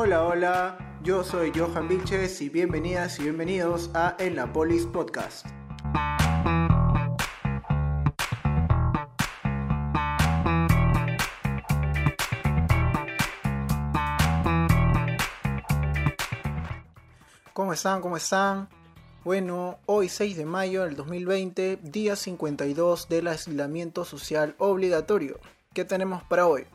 Hola, hola, yo soy Johan Vilches y bienvenidas y bienvenidos a El Napolis Podcast. ¿Cómo están? ¿Cómo están? Bueno, hoy 6 de mayo del 2020, día 52 del aislamiento social obligatorio. ¿Qué tenemos para hoy?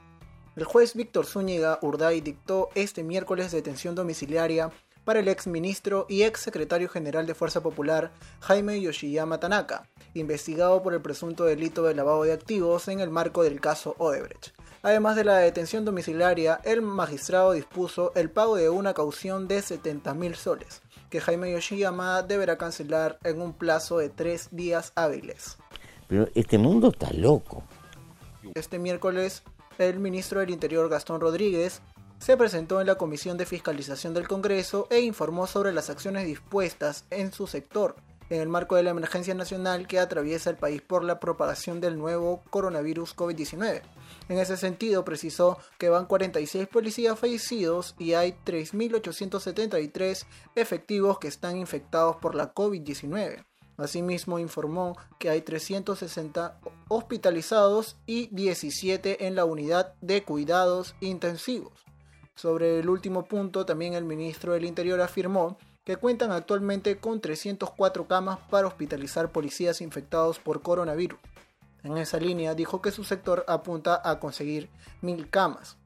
El juez Víctor Zúñiga Urday dictó este miércoles detención domiciliaria para el ex ministro y ex secretario general de Fuerza Popular Jaime Yoshiyama Tanaka, investigado por el presunto delito de lavado de activos en el marco del caso Odebrecht. Además de la detención domiciliaria, el magistrado dispuso el pago de una caución de 70 mil soles, que Jaime Yoshiyama deberá cancelar en un plazo de tres días hábiles. Pero este mundo está loco. Este miércoles, el ministro del Interior Gastón Rodríguez se presentó en la Comisión de Fiscalización del Congreso e informó sobre las acciones dispuestas en su sector en el marco de la emergencia nacional que atraviesa el país por la propagación del nuevo coronavirus COVID-19. En ese sentido, precisó que van 46 policías fallecidos y hay 3.873 efectivos que están infectados por la COVID-19. Asimismo, informó que hay 360 hospitalizados y 17 en la unidad de cuidados intensivos. Sobre el último punto, también el ministro del Interior afirmó que cuentan actualmente con 304 camas para hospitalizar policías infectados por coronavirus. En esa línea dijo que su sector apunta a conseguir mil camas.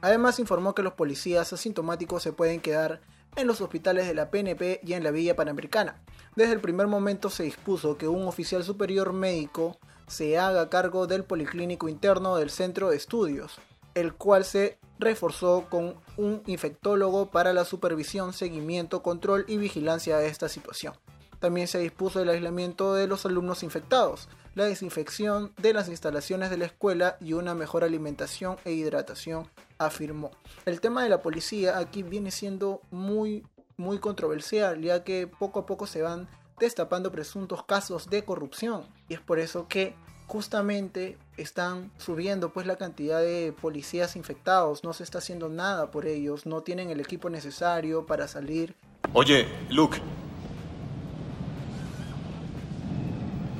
Además informó que los policías asintomáticos se pueden quedar en los hospitales de la PNP y en la Villa Panamericana. Desde el primer momento se dispuso que un oficial superior médico se haga cargo del policlínico interno del centro de estudios, el cual se reforzó con un infectólogo para la supervisión, seguimiento, control y vigilancia de esta situación. También se dispuso el aislamiento de los alumnos infectados, la desinfección de las instalaciones de la escuela y una mejor alimentación e hidratación, afirmó. El tema de la policía aquí viene siendo muy, muy controversial, ya que poco a poco se van destapando presuntos casos de corrupción. Y es por eso que justamente están subiendo pues la cantidad de policías infectados, no se está haciendo nada por ellos, no tienen el equipo necesario para salir. Oye, Luke,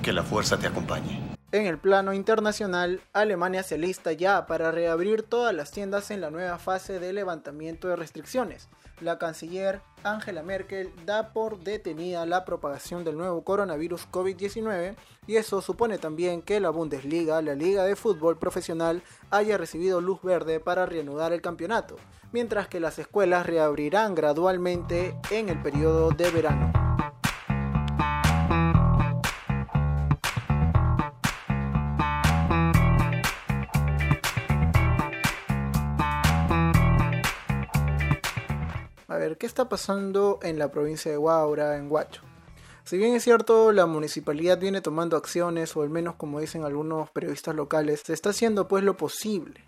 que la fuerza te acompañe. En el plano internacional, Alemania se lista ya para reabrir todas las tiendas en la nueva fase de levantamiento de restricciones. La canciller Angela Merkel da por detenida la propagación del nuevo coronavirus COVID-19 y eso supone también que la Bundesliga, la liga de fútbol profesional, haya recibido luz verde para reanudar el campeonato, mientras que las escuelas reabrirán gradualmente en el periodo de verano. ¿Qué está pasando en la provincia de Huaura, en Huacho? Si bien es cierto, la municipalidad viene tomando acciones, o al menos como dicen algunos periodistas locales, se está haciendo pues lo posible.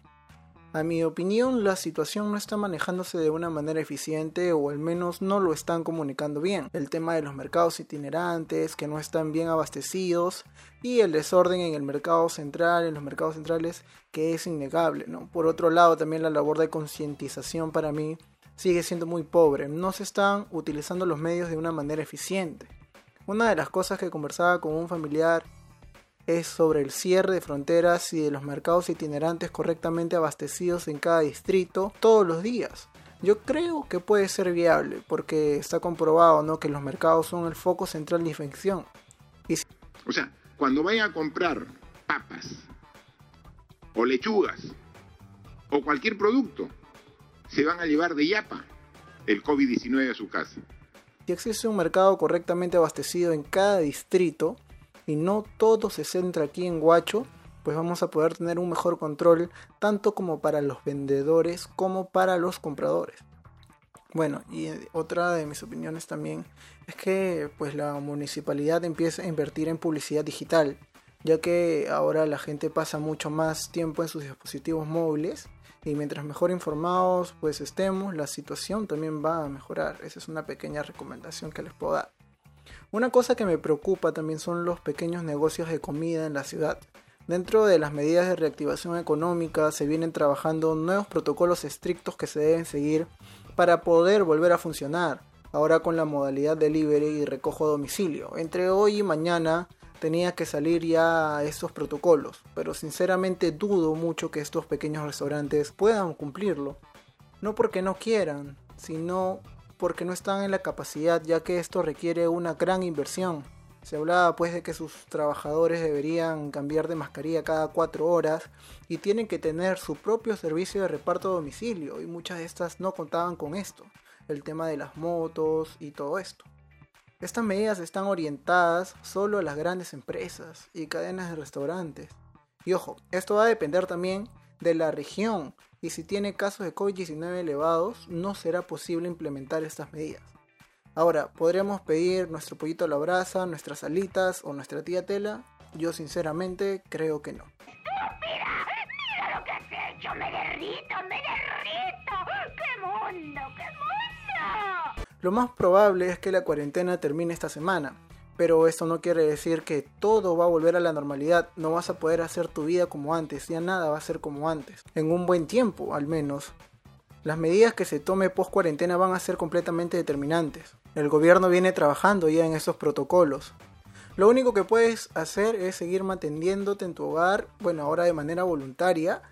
A mi opinión, la situación no está manejándose de una manera eficiente o al menos no lo están comunicando bien. El tema de los mercados itinerantes, que no están bien abastecidos, y el desorden en el mercado central, en los mercados centrales, que es innegable. ¿no? Por otro lado, también la labor de concientización para mí sigue siendo muy pobre. No se están utilizando los medios de una manera eficiente. Una de las cosas que conversaba con un familiar es sobre el cierre de fronteras y de los mercados itinerantes correctamente abastecidos en cada distrito todos los días. Yo creo que puede ser viable porque está comprobado ¿no? que los mercados son el foco central de infección. O sea, cuando vayan a comprar papas o lechugas o cualquier producto, se van a llevar de yapa el COVID-19 a su casa. Si existe un mercado correctamente abastecido en cada distrito y no todo se centra aquí en Huacho, pues vamos a poder tener un mejor control tanto como para los vendedores como para los compradores. Bueno, y otra de mis opiniones también es que pues la municipalidad empieza a invertir en publicidad digital, ya que ahora la gente pasa mucho más tiempo en sus dispositivos móviles y mientras mejor informados pues estemos, la situación también va a mejorar. Esa es una pequeña recomendación que les puedo dar. Una cosa que me preocupa también son los pequeños negocios de comida en la ciudad, Dentro de las medidas de reactivación económica se vienen trabajando nuevos protocolos estrictos que se deben seguir para poder volver a funcionar, ahora con la modalidad delivery y recojo a domicilio. Entre hoy y mañana tenía que salir ya estos protocolos, pero sinceramente dudo mucho que estos pequeños restaurantes puedan cumplirlo. No porque no quieran, sino porque no están en la capacidad ya que esto requiere una gran inversión. Se hablaba pues de que sus trabajadores deberían cambiar de mascarilla cada cuatro horas y tienen que tener su propio servicio de reparto a domicilio y muchas de estas no contaban con esto, el tema de las motos y todo esto. Estas medidas están orientadas solo a las grandes empresas y cadenas de restaurantes. Y ojo, esto va a depender también de la región y si tiene casos de COVID-19 elevados no será posible implementar estas medidas. Ahora, ¿podríamos pedir nuestro pollito a la brasa, nuestras alitas o nuestra tía tela? Yo sinceramente creo que no. Lo más probable es que la cuarentena termine esta semana, pero esto no quiere decir que todo va a volver a la normalidad, no vas a poder hacer tu vida como antes, ya nada va a ser como antes, en un buen tiempo al menos. Las medidas que se tome post cuarentena van a ser completamente determinantes. El gobierno viene trabajando ya en esos protocolos. Lo único que puedes hacer es seguir manteniéndote en tu hogar, bueno, ahora de manera voluntaria.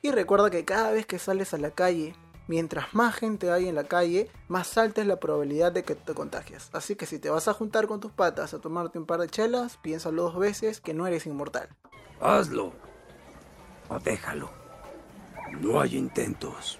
Y recuerda que cada vez que sales a la calle, mientras más gente hay en la calle, más alta es la probabilidad de que te contagies. Así que si te vas a juntar con tus patas a tomarte un par de chelas, piénsalo dos veces que no eres inmortal. Hazlo. O déjalo. No hay intentos.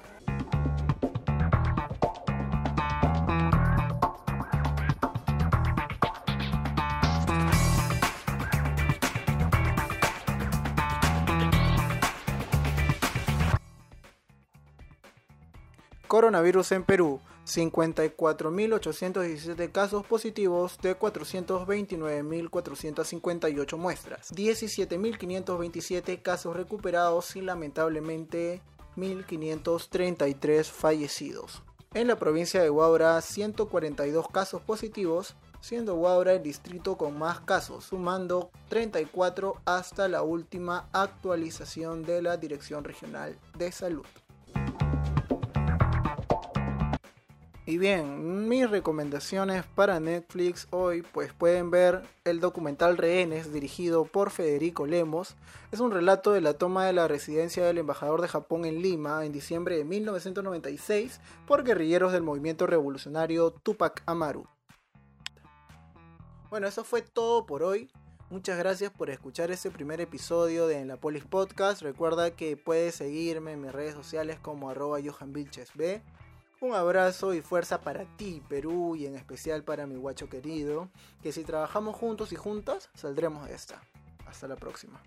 Coronavirus en Perú. 54.817 casos positivos de 429.458 muestras. 17.527 casos recuperados y lamentablemente 1.533 fallecidos. En la provincia de Huaura, 142 casos positivos, siendo Huaura el distrito con más casos, sumando 34 hasta la última actualización de la Dirección Regional de Salud. Y bien, mis recomendaciones para Netflix hoy, pues pueden ver el documental Rehenes, dirigido por Federico Lemos. Es un relato de la toma de la residencia del embajador de Japón en Lima en diciembre de 1996 por guerrilleros del movimiento revolucionario Tupac Amaru. Bueno, eso fue todo por hoy. Muchas gracias por escuchar este primer episodio de En la Polis Podcast. Recuerda que puedes seguirme en mis redes sociales como arroba. Un abrazo y fuerza para ti, Perú, y en especial para mi guacho querido, que si trabajamos juntos y juntas, saldremos de esta. Hasta la próxima.